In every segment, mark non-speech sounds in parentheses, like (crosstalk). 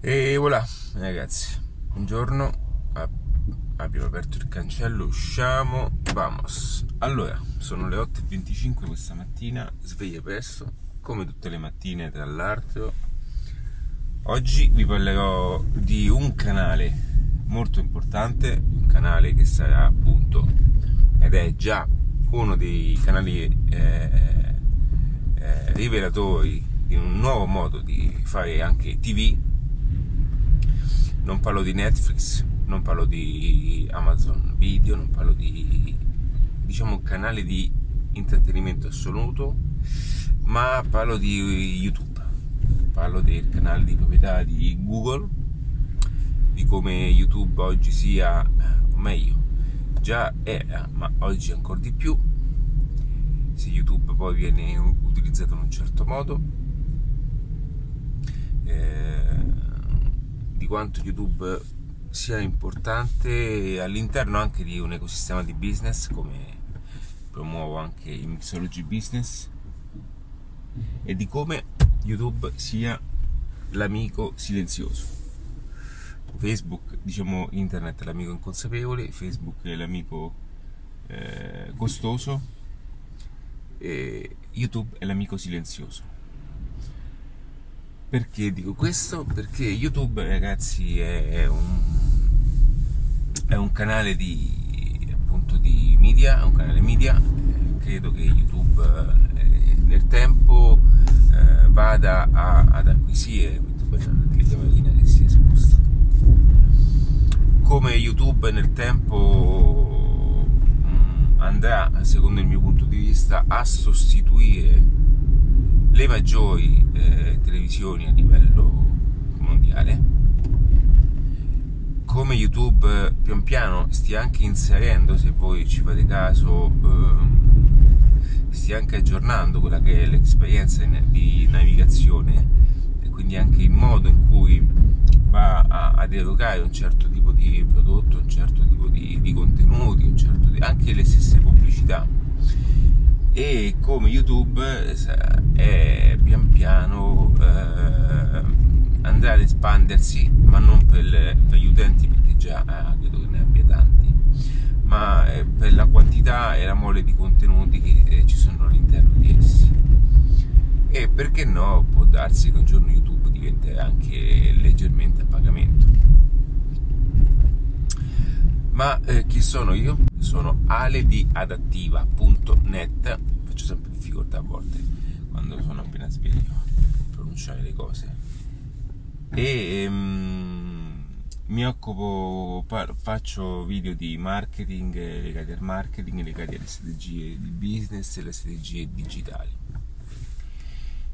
E voilà, ragazzi, buongiorno, abbiamo aperto il cancello, usciamo, vamos. Allora, sono le 8.25 questa mattina, sveglia presto, come tutte le mattine tra l'altro. Oggi vi parlerò di un canale molto importante, un canale che sarà appunto, ed è già uno dei canali eh, eh, rivelatori di un nuovo modo di fare anche TV non parlo di Netflix, non parlo di Amazon Video, non parlo di diciamo canale di intrattenimento assoluto, ma parlo di YouTube, parlo del canale di proprietà di Google, di come YouTube oggi sia, o meglio, già era, ma oggi ancora di più, se YouTube poi viene utilizzato in un certo modo. Eh, di quanto YouTube sia importante all'interno anche di un ecosistema di business come promuovo anche il Mixology Business e di come YouTube sia l'amico silenzioso. Facebook, diciamo internet è l'amico inconsapevole, Facebook è l'amico eh, costoso e YouTube è l'amico silenzioso. Perché dico questo? Perché YouTube, ragazzi, è un, è un canale di, appunto, di media, un canale media. Eh, credo che YouTube eh, nel tempo eh, vada a, ad acquisire la telecamerina che si è spostata. Come YouTube nel tempo mh, andrà, secondo il mio punto di vista, a sostituire le maggiori eh, televisioni a livello mondiale come YouTube pian piano stia anche inserendo se voi ci fate caso eh, stia anche aggiornando quella che è l'esperienza di navigazione e quindi anche il modo in cui va a, ad erogare un certo tipo di prodotto, un certo tipo di, di contenuti, certo di, anche le stesse pubblicità. E come YouTube è pian piano eh, andrà ad espandersi, ma non per, per gli utenti perché già eh, credo che ne abbia tanti, ma eh, per la quantità e la mole di contenuti che eh, ci sono all'interno di essi. E perché no, può darsi che un giorno YouTube diventerà anche leggermente a pagamento. Ma eh, chi sono io? Sono alediadattiva.net Faccio sempre difficoltà a volte appena sveglio pronunciare le cose. E ehm, mi occupo, faccio video di marketing legati al marketing, legati alle strategie di business e alle strategie digitali.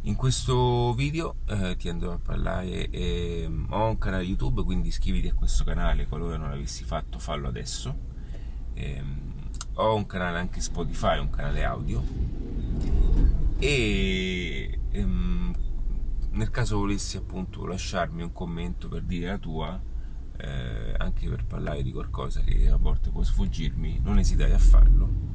In questo video eh, ti andrò a parlare, eh, ho un canale YouTube, quindi iscriviti a questo canale qualora non l'avessi fatto, fallo adesso. Eh, ho un canale anche Spotify, un canale audio e ehm, nel caso volessi appunto lasciarmi un commento per dire la tua, eh, anche per parlare di qualcosa che a volte può sfuggirmi, non esitare a farlo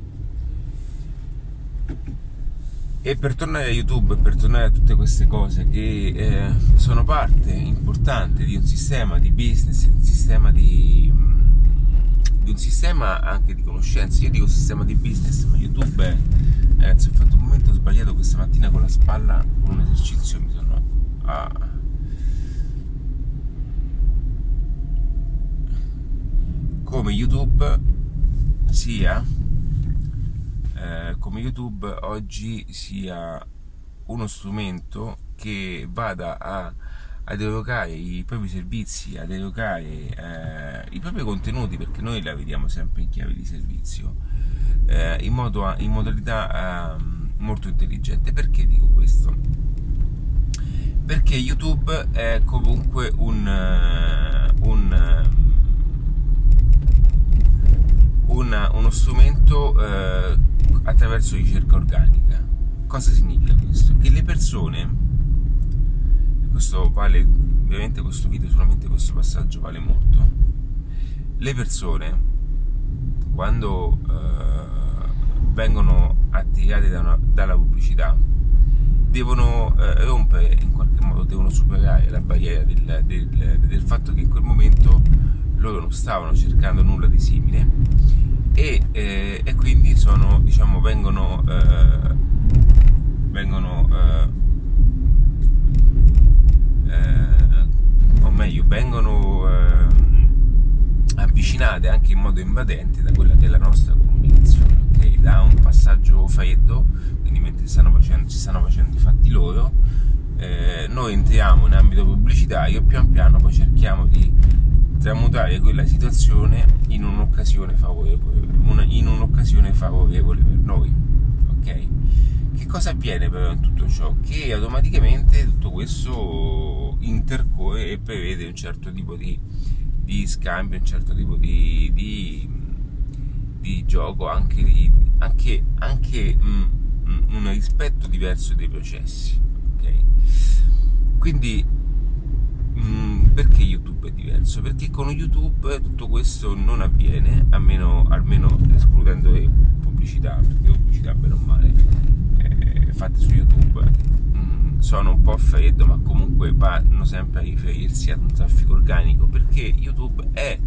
e per tornare a YouTube, per tornare a tutte queste cose che eh, sono parte importante di un sistema di business, di un sistema di, di un sistema anche di conoscenze. Io dico sistema di business, ma YouTube è, ragazzi, ho fatto un momento sbagliato questa mattina con la spalla, con un esercizio mi sono. Ah. Come YouTube sia eh, come YouTube oggi sia uno strumento che vada a, ad erogare i propri servizi, ad erogare eh, i propri contenuti, perché noi la vediamo sempre in chiave di servizio, eh, in, modo, in, modalità ehm, molto intelligente. Perché dico questo? Perché YouTube è comunque un, eh, un una, uno strumento eh, attraverso ricerca organica. Cosa significa questo? Che le persone, questo vale, ovviamente questo video, solamente questo passaggio vale molto, le persone quando eh, vengono attirate da una, dalla pubblicità. Devono eh, rompere in qualche modo, devono superare la barriera del, del, del, fatto che in quel momento loro non stavano cercando nulla di simile. E, eh, e quindi sono, diciamo, vengono, eh, vengono eh, eh, o meglio, vengono avvicinate anche in modo invadente da quella che è la nostra comunicazione, ok? Da un passaggio freddo, quindi mentre stanno facendo, si stanno facendo i fatti loro, eh, noi entriamo in ambito pubblicitario e pian piano poi cerchiamo di tramutare quella situazione in un'occasione favorevole, una, in un'occasione favorevole per noi, ok? Che cosa avviene però in tutto ciò? Che automaticamente tutto questo intercorre e prevede un certo tipo di di scambio, un certo tipo di, di, di gioco, anche, di, anche, anche mm, mm, un rispetto diverso dei processi. Okay? Quindi mm, perché YouTube è diverso? Perché con YouTube tutto questo non avviene, almeno, almeno escludendo le pubblicità, perché pubblicità bene o male eh, fatte su YouTube sono un po' freddo, ma comunque vanno sempre a riferirsi ad un traffico organico, perché YouTube è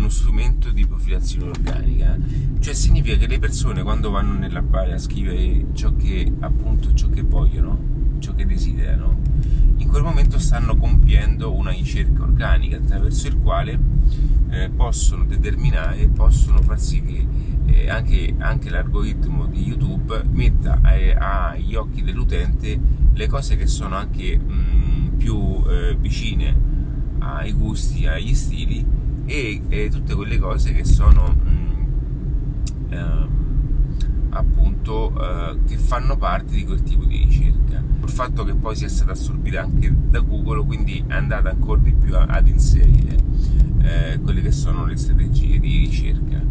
uno strumento di profilazione organica, cioè significa che le persone quando vanno nella pagina a scrivere ciò che appunto ciò che vogliono, ciò che desiderano, in quel momento stanno compiendo una ricerca organica attraverso il quale eh, possono determinare, possono far sì che eh, anche, anche, l'algoritmo di YouTube metta ai, agli occhi dell'utente le cose che sono anche mh, mm, più eh, vicine ai gusti, agli stili e, e, tutte quelle cose che sono mh, mm, eh, appunto eh, che fanno parte di quel tipo di ricerca. Il fatto che poi sia stata assorbita anche da Google quindi è andata ancora di più ad inserire eh, quelle che sono le strategie di ricerca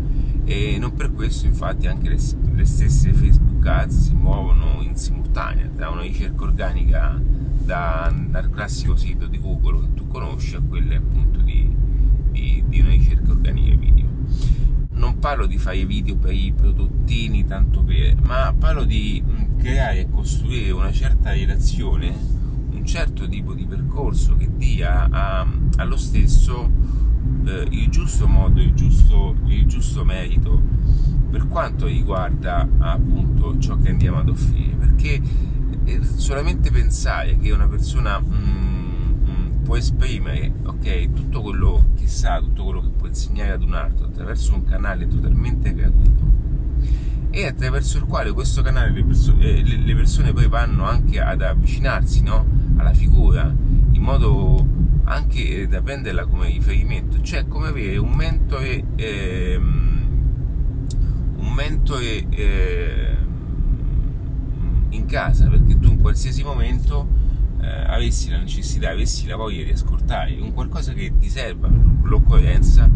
e non per questo infatti anche le, le stesse Facebook Ads si muovono in simultanea da una ricerca organica da, dal classico sito di Google che tu conosci a quelle appunto di, di, di una ricerca organica video. Non parlo di fare video per i prodottini tanto per ma parlo di creare e costruire una certa relazione un certo tipo di percorso che dia a, allo stesso eh, il giusto modo, il giusto, il giusto merito per quanto riguarda appunto ciò che andiamo ad offrire, perché eh, solamente pensare che una persona mm, mm, può esprimere ok tutto quello che sa, tutto quello che può insegnare ad un altro attraverso un canale totalmente gratuito e attraverso il quale questo canale le, perso- eh, le, persone poi vanno anche ad avvicinarsi no? alla figura in modo anche da prenderla come riferimento, cioè come avere un mentore, ehm, un mentore eh, in casa, perché tu in qualsiasi momento eh, avessi la necessità, avessi la voglia di ascoltare un qualcosa che ti serva per l'occorrenza,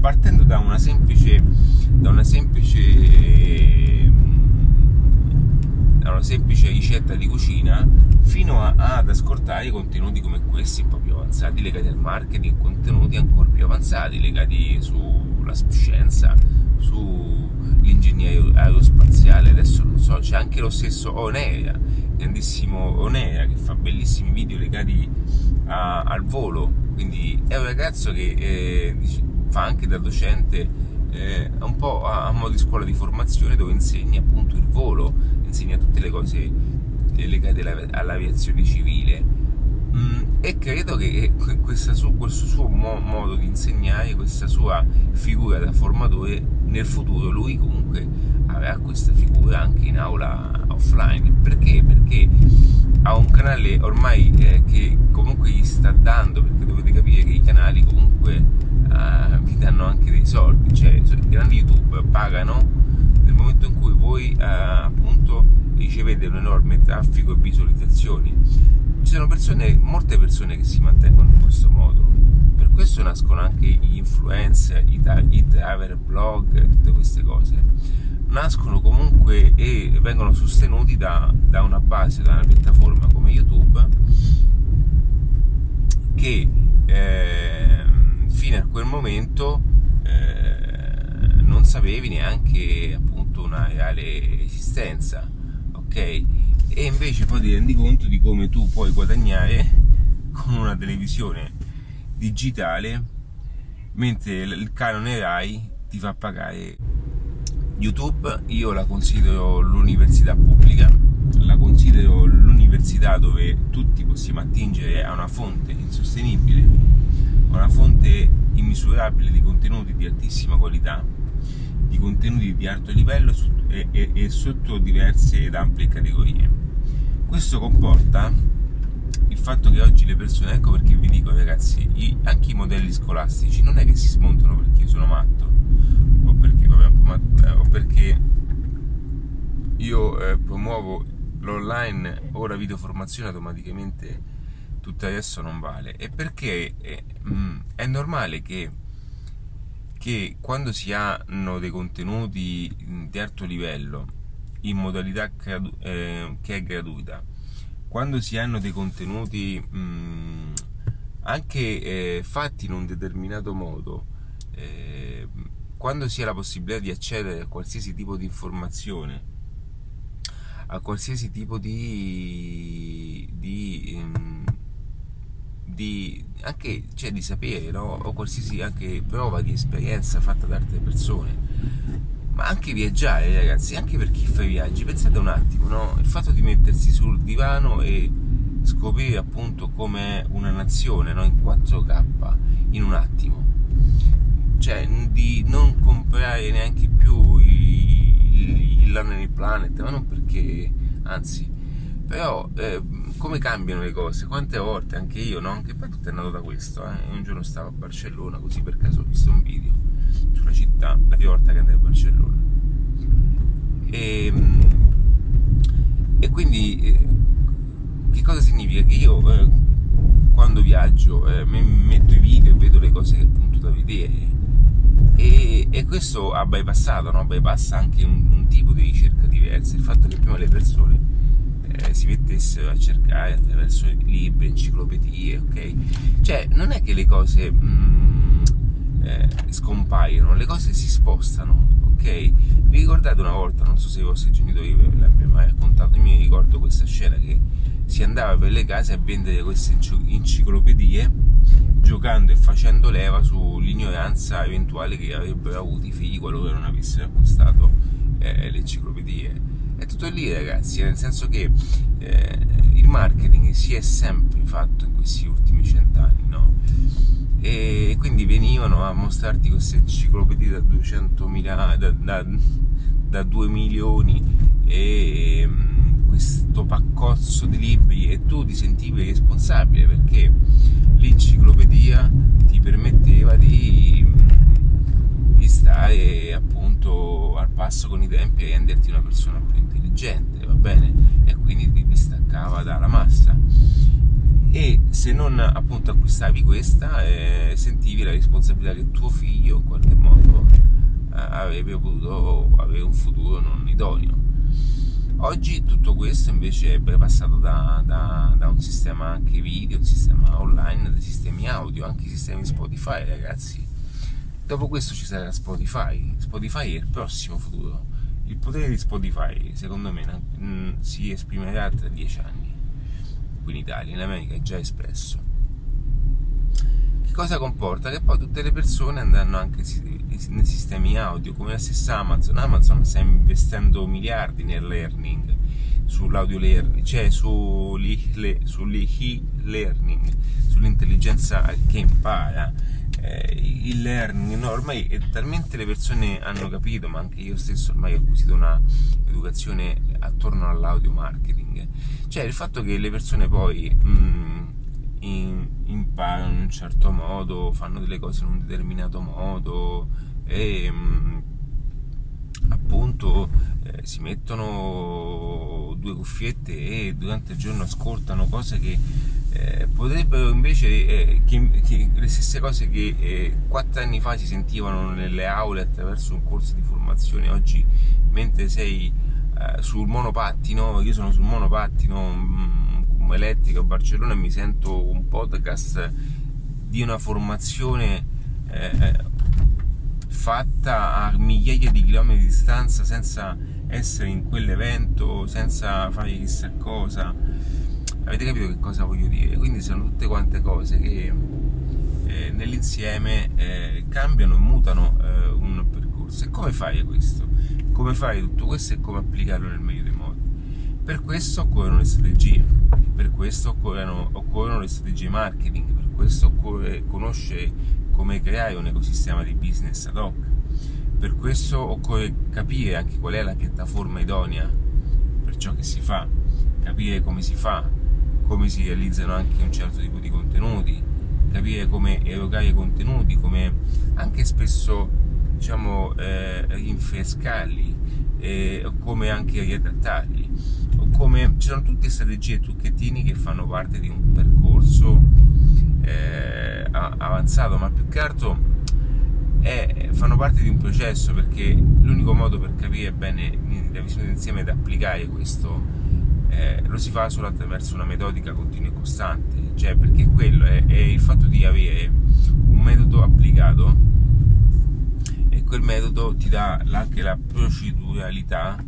partendo da una semplice, da una semplice da una semplice ricetta di cucina fino a, ad ascoltare contenuti come questi un po' più avanzati legati al marketing, contenuti ancora più avanzati legati sulla scienza, sull'ingegneria aerospaziale, adesso non so, c'è anche lo stesso Onea, grandissimo Onea che fa bellissimi video legati a, al volo, quindi è un ragazzo che eh, fa anche da docente eh, un po' a, a modo di scuola di formazione dove insegna appunto il volo, insegna tutte le cose legate all'aviazione civile. Mm, e credo che su, questo suo mo- modo di insegnare, questa sua figura da formatore nel futuro lui comunque avrà questa figura anche in aula offline. Perché? Perché ha un canale ormai eh, che comunque gli sta dando perché dovete capire che i canali comunque eh, vi danno anche dei soldi. Cioè i canali YouTube pagano nel momento in cui voi eh, appunto ricevete un enorme traffico e visualizzazioni. Ci sono persone, molte persone che si mantengono in questo modo questo nascono anche gli influencer i, ta- i travel blog tutte queste cose nascono comunque e vengono sostenuti da, da una base da una piattaforma come youtube che eh, fino a quel momento eh, non sapevi neanche appunto una reale esistenza ok? E invece poi ti rendi conto di come tu puoi guadagnare con una televisione digitale mentre il canone Rai ti fa pagare YouTube io la considero l'università pubblica la considero l'università dove tutti possiamo attingere a una fonte insostenibile a una fonte immisurabile di contenuti di altissima qualità di contenuti di alto livello e, e, e sotto diverse ed ampie categorie. Questo comporta il fatto che oggi le persone, ecco perché vi dico ragazzi, i, anche i modelli scolastici non è che si smontano perché io sono matto o perché, vabbè, matto, eh, o perché io eh, promuovo l'online o la videoformazione automaticamente tutto adesso non vale e perché è, mh, mm, è normale che, che quando si hanno dei contenuti di alto livello in modalità eh, che è gratuita. Quando si hanno dei contenuti mh, mm, anche eh, fatti in un determinato modo, eh, quando si ha la possibilità di accedere a qualsiasi tipo di informazione, a qualsiasi tipo di, di, um, di anche cioè di sapere no? o qualsiasi anche prova di esperienza fatta da altre persone ma anche viaggiare ragazzi, anche per chi fa i viaggi, pensate un attimo, no? il fatto di mettersi sul divano e scoprire appunto come una nazione no? in 4K in un attimo, cioè di non comprare neanche più il Learning Planet, ma non perché, anzi, però eh, come cambiano le cose, quante volte anche io, no? anche poi tutto è nato da questo, eh? un giorno stavo a Barcellona così per caso ho visto un video sulla città la prima volta che andai a Barcellona e, ehm, e quindi eh, che cosa significa? che io eh, quando viaggio eh, metto i video e vedo le cose che appunto da vedere e, e questo ha bypassato, no? bypassa anche un, un, tipo di ricerca diversa il fatto che prima le persone si mettessero a cercare attraverso libri, enciclopedie ok? cioè non è che le cose mh, mm, eh, scompaiono, le cose si spostano, ok? Vi ricordate una volta, non so se i vostri genitori ve l'abbiano mai raccontato, io mi ricordo questa scena che si andava per le case a vendere queste enciclopedie giocando e facendo leva sull'ignoranza eventuale che avrebbero avuto i figli qualora non avessero acquistato eh, le enciclopedie. È tutto lì ragazzi, nel senso che eh, il marketing si è sempre fatto in questi ultimi cent'anni, no? E quindi venivano a mostrarti queste enciclopedie da 200.000 da, da, da 2 milioni e um, questo paccozzo di libri e tu ti sentivi responsabile perché l'enciclopedia ti permetteva di, di stare appunto al passo con i tempi e renderti una persona più intelligente va bene? E quindi ti distaccava dalla massa e se non appunto acquistavi questa eh, sentivi la responsabilità che tuo figlio in qualche modo eh, avrebbe potuto avere un futuro non idoneo. Oggi tutto questo invece è passato da, da, da, un sistema anche video, un sistema online, dai sistemi audio, anche i sistemi Spotify ragazzi. Dopo questo ci sarà Spotify, Spotify è il prossimo futuro. Il potere di Spotify secondo me mh, si esprimerà tra dieci anni qui in Italia, in America è già espresso. Che cosa comporta? Che poi tutte le persone andranno anche nei sistemi audio, come la stessa Amazon. Amazon sta investendo miliardi nel learning, sull'audio learning, cioè sull'e-learning, sull'intelligenza che impara. Eh, il learning, no, ormai è, talmente le persone hanno capito, ma anche io stesso ormai ho acquisito una educazione attorno all'audio marketing. Cioè il fatto che le persone poi mh, mm, in, imparano in un certo modo, fanno delle cose in un determinato modo e mh, mm, appunto eh, si mettono due cuffiette e durante il giorno ascoltano cose che eh, potrebbero invece eh, che, che le stesse cose che eh, anni fa si sentivano nelle aule attraverso un corso di formazione oggi mentre sei eh, sul monopattino, io sono sul monopattino um, elettrico a Barcellona e mi sento un podcast di una formazione eh, fatta a migliaia di chilometri di distanza senza essere in quell'evento senza fare chissà cosa. Avete capito che cosa voglio dire? Quindi sono tutte quante cose che eh, nell'insieme eh, cambiano e mutano eh, un percorso. E come fai questo? Come fai tutto questo e come applicarlo nel meglio dei modi? Per questo occorrono le strategie, per questo occorrono, occorrono le strategie marketing, per questo occorre conoscere come creare un ecosistema di business ad hoc per questo occorre capire anche qual è la piattaforma idonea per ciò che si fa, capire come si fa, come si realizzano anche un certo tipo di contenuti, capire come erogare i contenuti, come anche spesso diciamo eh, rinfrescarli, eh, come anche riadattarli, come ci sono tutte strategie e trucchettini che fanno parte di un percorso eh, avanzato, ma più che altro è, fanno parte di un processo perché l'unico modo per capire bene la visione d'insieme ed applicare questo eh, lo si fa solo attraverso una metodica continua e costante, cioè perché quello è, è il fatto di avere un metodo applicato e quel metodo ti dà anche la proceduralità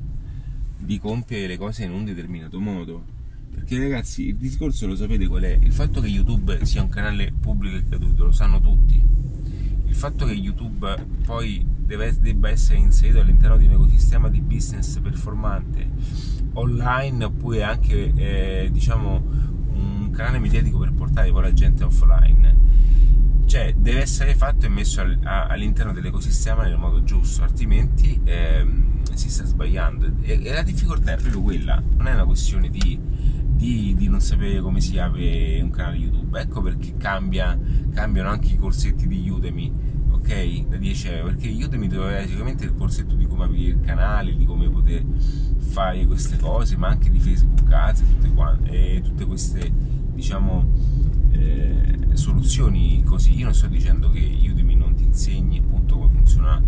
di compiere le cose in un determinato modo. Perché ragazzi, il discorso lo sapete qual è? Il fatto che YouTube sia un canale pubblico e gratuito lo sanno tutti il fatto che YouTube poi deve, debba essere inserito all'interno di un ecosistema di business performante online oppure anche eh, diciamo un canale mediatico per portare poi la gente offline. Cioè deve essere fatto e messo al, a, all'interno dell'ecosistema nel modo giusto altrimenti ehm, si sta sbagliando. E, e, la difficoltà è proprio quella. Non è una questione di, di, di, non sapere come si apre un canale YouTube. Ecco perché cambia, cambiano anche i corsetti di Udemy da 10 euro perché Udemy doveva sicuramente il corsetto di come aprire il canale di come poter fare queste cose ma anche di Facebook Ads tutte, e tutte queste diciamo eh, soluzioni così. Io non sto dicendo che Udemy non ti insegni appunto come funziona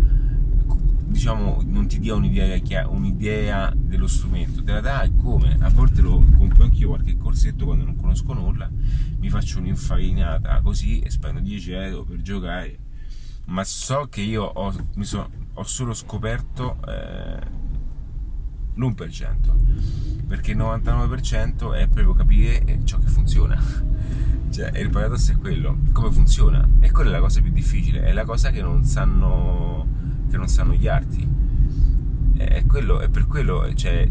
diciamo non ti dia un'idea, un'idea dello strumento te la dà e come. A volte lo compro anch'io qualche corsetto quando non conosco nulla mi faccio un'infarinata così e spendo 10 euro per giocare ma so che io ho, so, ho solo scoperto eh, l'1% perché il 99% è proprio capire eh, ciò che funziona. (laughs) Cioè il paradosso è quello come funziona? E quella è la cosa più difficile è la cosa che non sanno che non sanno gli arti. È, quello, è per quello cioè,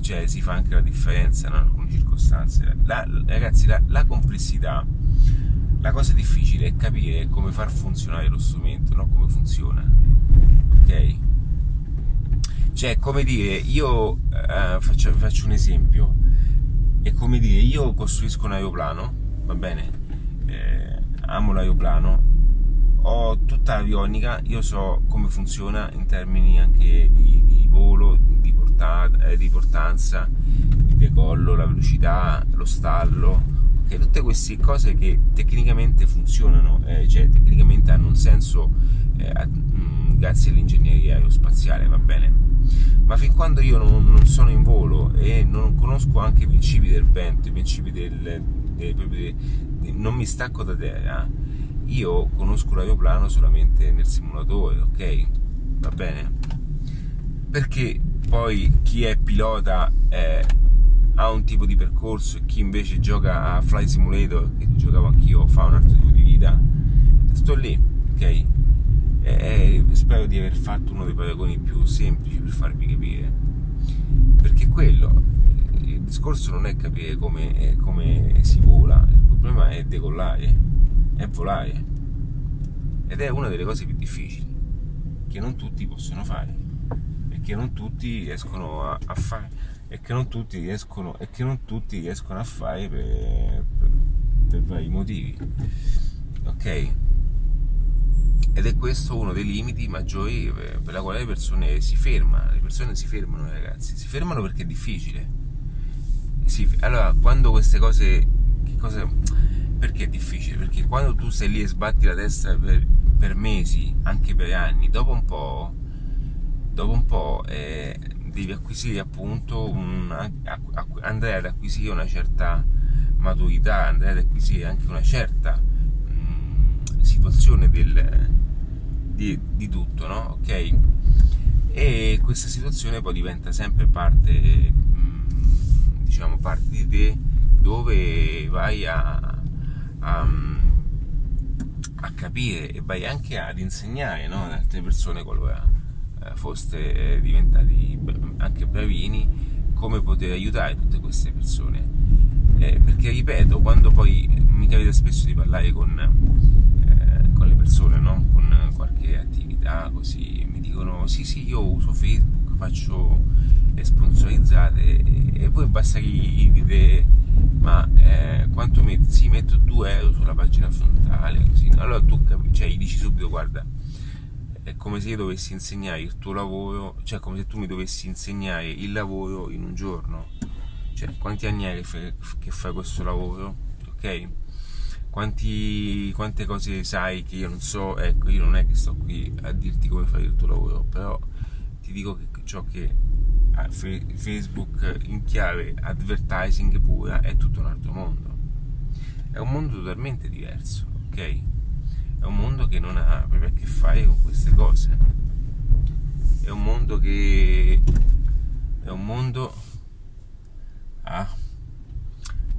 cioè, si fa anche la differenza no? in alcune circostanze. La, ragazzi la, la complessità la cosa difficile è capire come far funzionare lo strumento, non come funziona. Ok? Cioè, come dire, io eh, faccio, faccio, un esempio. È come dire, io costruisco un aeroplano, va bene? Eh, amo l'aeroplano, ho tutta l'avionica, io so come funziona in termini anche di, di volo, di, portata, eh, di portanza, di decollo, la velocità, lo stallo che tutte queste cose che tecnicamente funzionano, eh, cioè tecnicamente hanno un senso eh, a, mh, mm, grazie all'ingegneria aerospaziale, va bene. Ma fin quando io non, non, sono in volo e non conosco anche i principi del vento, i principi del, del, del, del non mi stacco da terra, io conosco l'aeroplano solamente nel simulatore, ok? Va bene? Perché poi chi è pilota eh, ha un tipo di percorso e chi invece gioca a Fly Simulator, che giocavo anch'io, fa un altro tipo di vita, sto lì, ok? E, e spero di aver fatto uno dei paragoni più semplici per farvi capire. Perché quello, il discorso non è capire come, come si vola, il problema è decollare, è volare. Ed è una delle cose più difficili, che non tutti possono fare, che non tutti riescono a, a fare e che non tutti riescono, tutti riescono a fare per, per, per vari motivi. Ok? Ed è questo uno dei limiti maggiori per la quale le persone si fermano. Le persone si fermano, ragazzi, si fermano perché è difficile. Si, allora, quando queste cose, cosa, perché è difficile? Perché quando tu stai lì e sbatti la testa per, per mesi, anche per anni, dopo un po', dopo un po' eh, devi acquisire appunto un, andare ad acquisire una certa maturità, andare ad acquisire anche una certa mh, mm, situazione del, di, di, tutto, no? Ok? E, questa situazione poi diventa sempre parte, mm, diciamo, parte di te dove vai a, a, a capire e vai anche ad insegnare no, ad altre persone qualora eh, foste diventati anche bravini come poter aiutare tutte queste persone eh, perché ripeto quando poi mi capita spesso di parlare con, eh, con le persone no? con qualche attività così mi dicono sì sì io uso Facebook faccio le sponsorizzate e poi basta che gli dite ma eh, quanto metti? Sì, metto 2 euro sulla pagina frontale, così. Allora tu capi, cioè, gli dici subito, guarda, è come se io dovessi insegnare il tuo lavoro, cioè come se tu mi dovessi insegnare il lavoro in un giorno. Cioè, quanti anni hai che fai, questo lavoro? Ok? Quanti, quante cose sai che io non so? Ecco, io non è che sto qui a dirti come fare il tuo lavoro, però ti dico che ciò che Facebook in chiave advertising pura è tutto un altro mondo. È un mondo totalmente diverso, ok? È un mondo che non ha proprio a che fare con queste cose. È un mondo che è un mondo ah,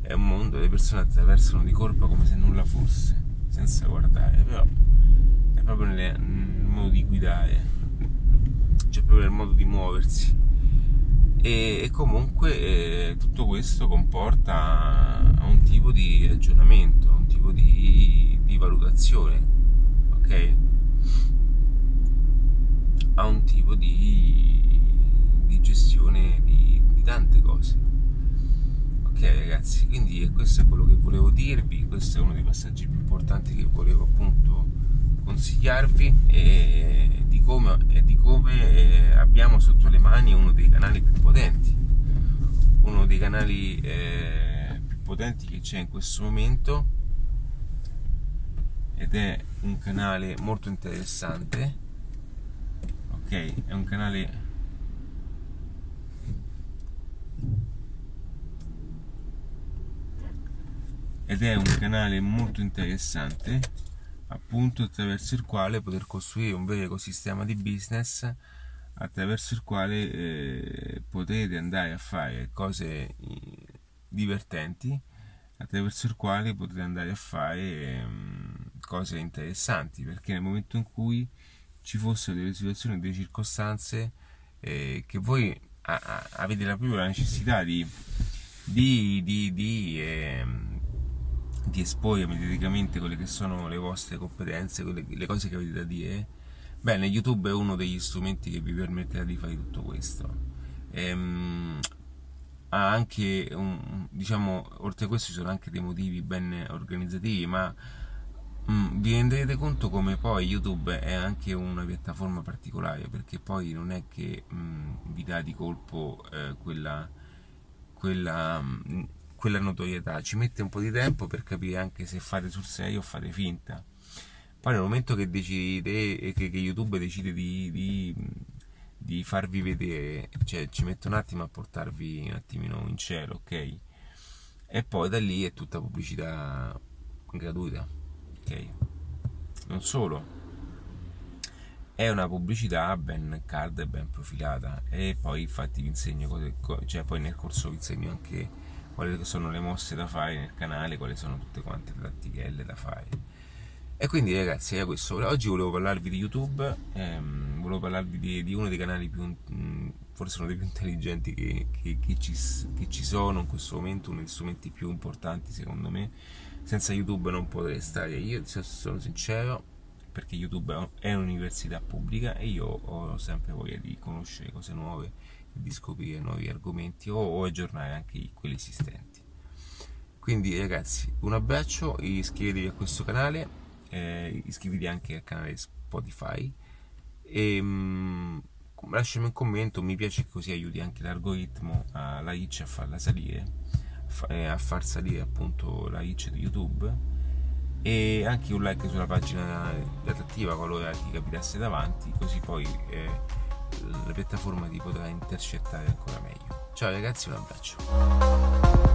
è un mondo le persone attraversano di colpa come se nulla fosse, senza guardare, però è proprio nel modo di guidare, cioè proprio nel modo di muoversi e, e comunque eh, tutto questo comporta un tipo di ragionamento, un tipo di, di valutazione, ok? A un tipo di, di gestione di, di tante cose. Ok ragazzi, quindi questo è quello che volevo dirvi, questo è uno dei passaggi più importanti che volevo appunto consigliarvi e di come, e di come eh, abbiamo sotto le mani uno dei canali più potenti, uno dei canali eh, più potenti che c'è in questo momento ed è un canale molto interessante, ok, è un canale ed è un canale molto interessante appunto attraverso il quale poter costruire un vero ecosistema di business attraverso il quale eh, potete andare a fare cose eh, divertenti attraverso il quale potete andare a fare eh, cose interessanti perché nel momento in cui ci fossero delle situazioni delle circostanze eh, che voi a, a, avete la propria necessità di, di, di, di ehm, di esporre mediaticamente quelle che sono le vostre competenze, quelle, le cose che avete da dire, bene, YouTube è uno degli strumenti che vi permetterà di fare tutto questo. Ehm, ha anche, un, diciamo, oltre a questo ci sono anche dei motivi ben organizzativi, ma mm, vi renderete conto come poi YouTube è anche una piattaforma particolare, perché poi non è che mm, vi dà di colpo eh, quella, quella mh, mm, quella notorietà, ci mette un po' di tempo per capire anche se fate sul serio o fate finta. Poi nel momento che decide, che, che YouTube decide di, di, di, farvi vedere, cioè ci mette un attimo a portarvi un attimino in cielo, ok? E poi da lì è tutta pubblicità gratuita, ok? Non solo, è una pubblicità ben card e ben profilata e poi infatti vi insegno cose, cioè poi nel corso vi insegno anche quali sono le mosse da fare nel canale, quali sono tutte quante le tattichelle da fare. E quindi ragazzi, è questo. Oggi volevo parlarvi di YouTube, ehm, volevo parlarvi di, di, uno dei canali più, forse uno dei più intelligenti che, che, che, ci, che, ci, sono in questo momento, uno degli strumenti più importanti secondo me. Senza YouTube non potrei stare io, sono sincero, perché YouTube è un'università pubblica e io ho sempre voglia di conoscere cose nuove di scoprire nuovi argomenti o, o aggiornare anche quelli esistenti. Quindi ragazzi, un abbraccio, iscrivetevi a questo canale, eh, iscrivetevi anche al canale Spotify e mh, mm, lasciami un commento, mi piace così aiuti anche l'algoritmo, a, la reach a farla salire, a far salire appunto la reach di YouTube e anche un like sulla pagina attrattiva qualora ti capitasse davanti, così poi eh, la piattaforma ti potrà intercettare ancora meglio. Ciao ragazzi, un abbraccio.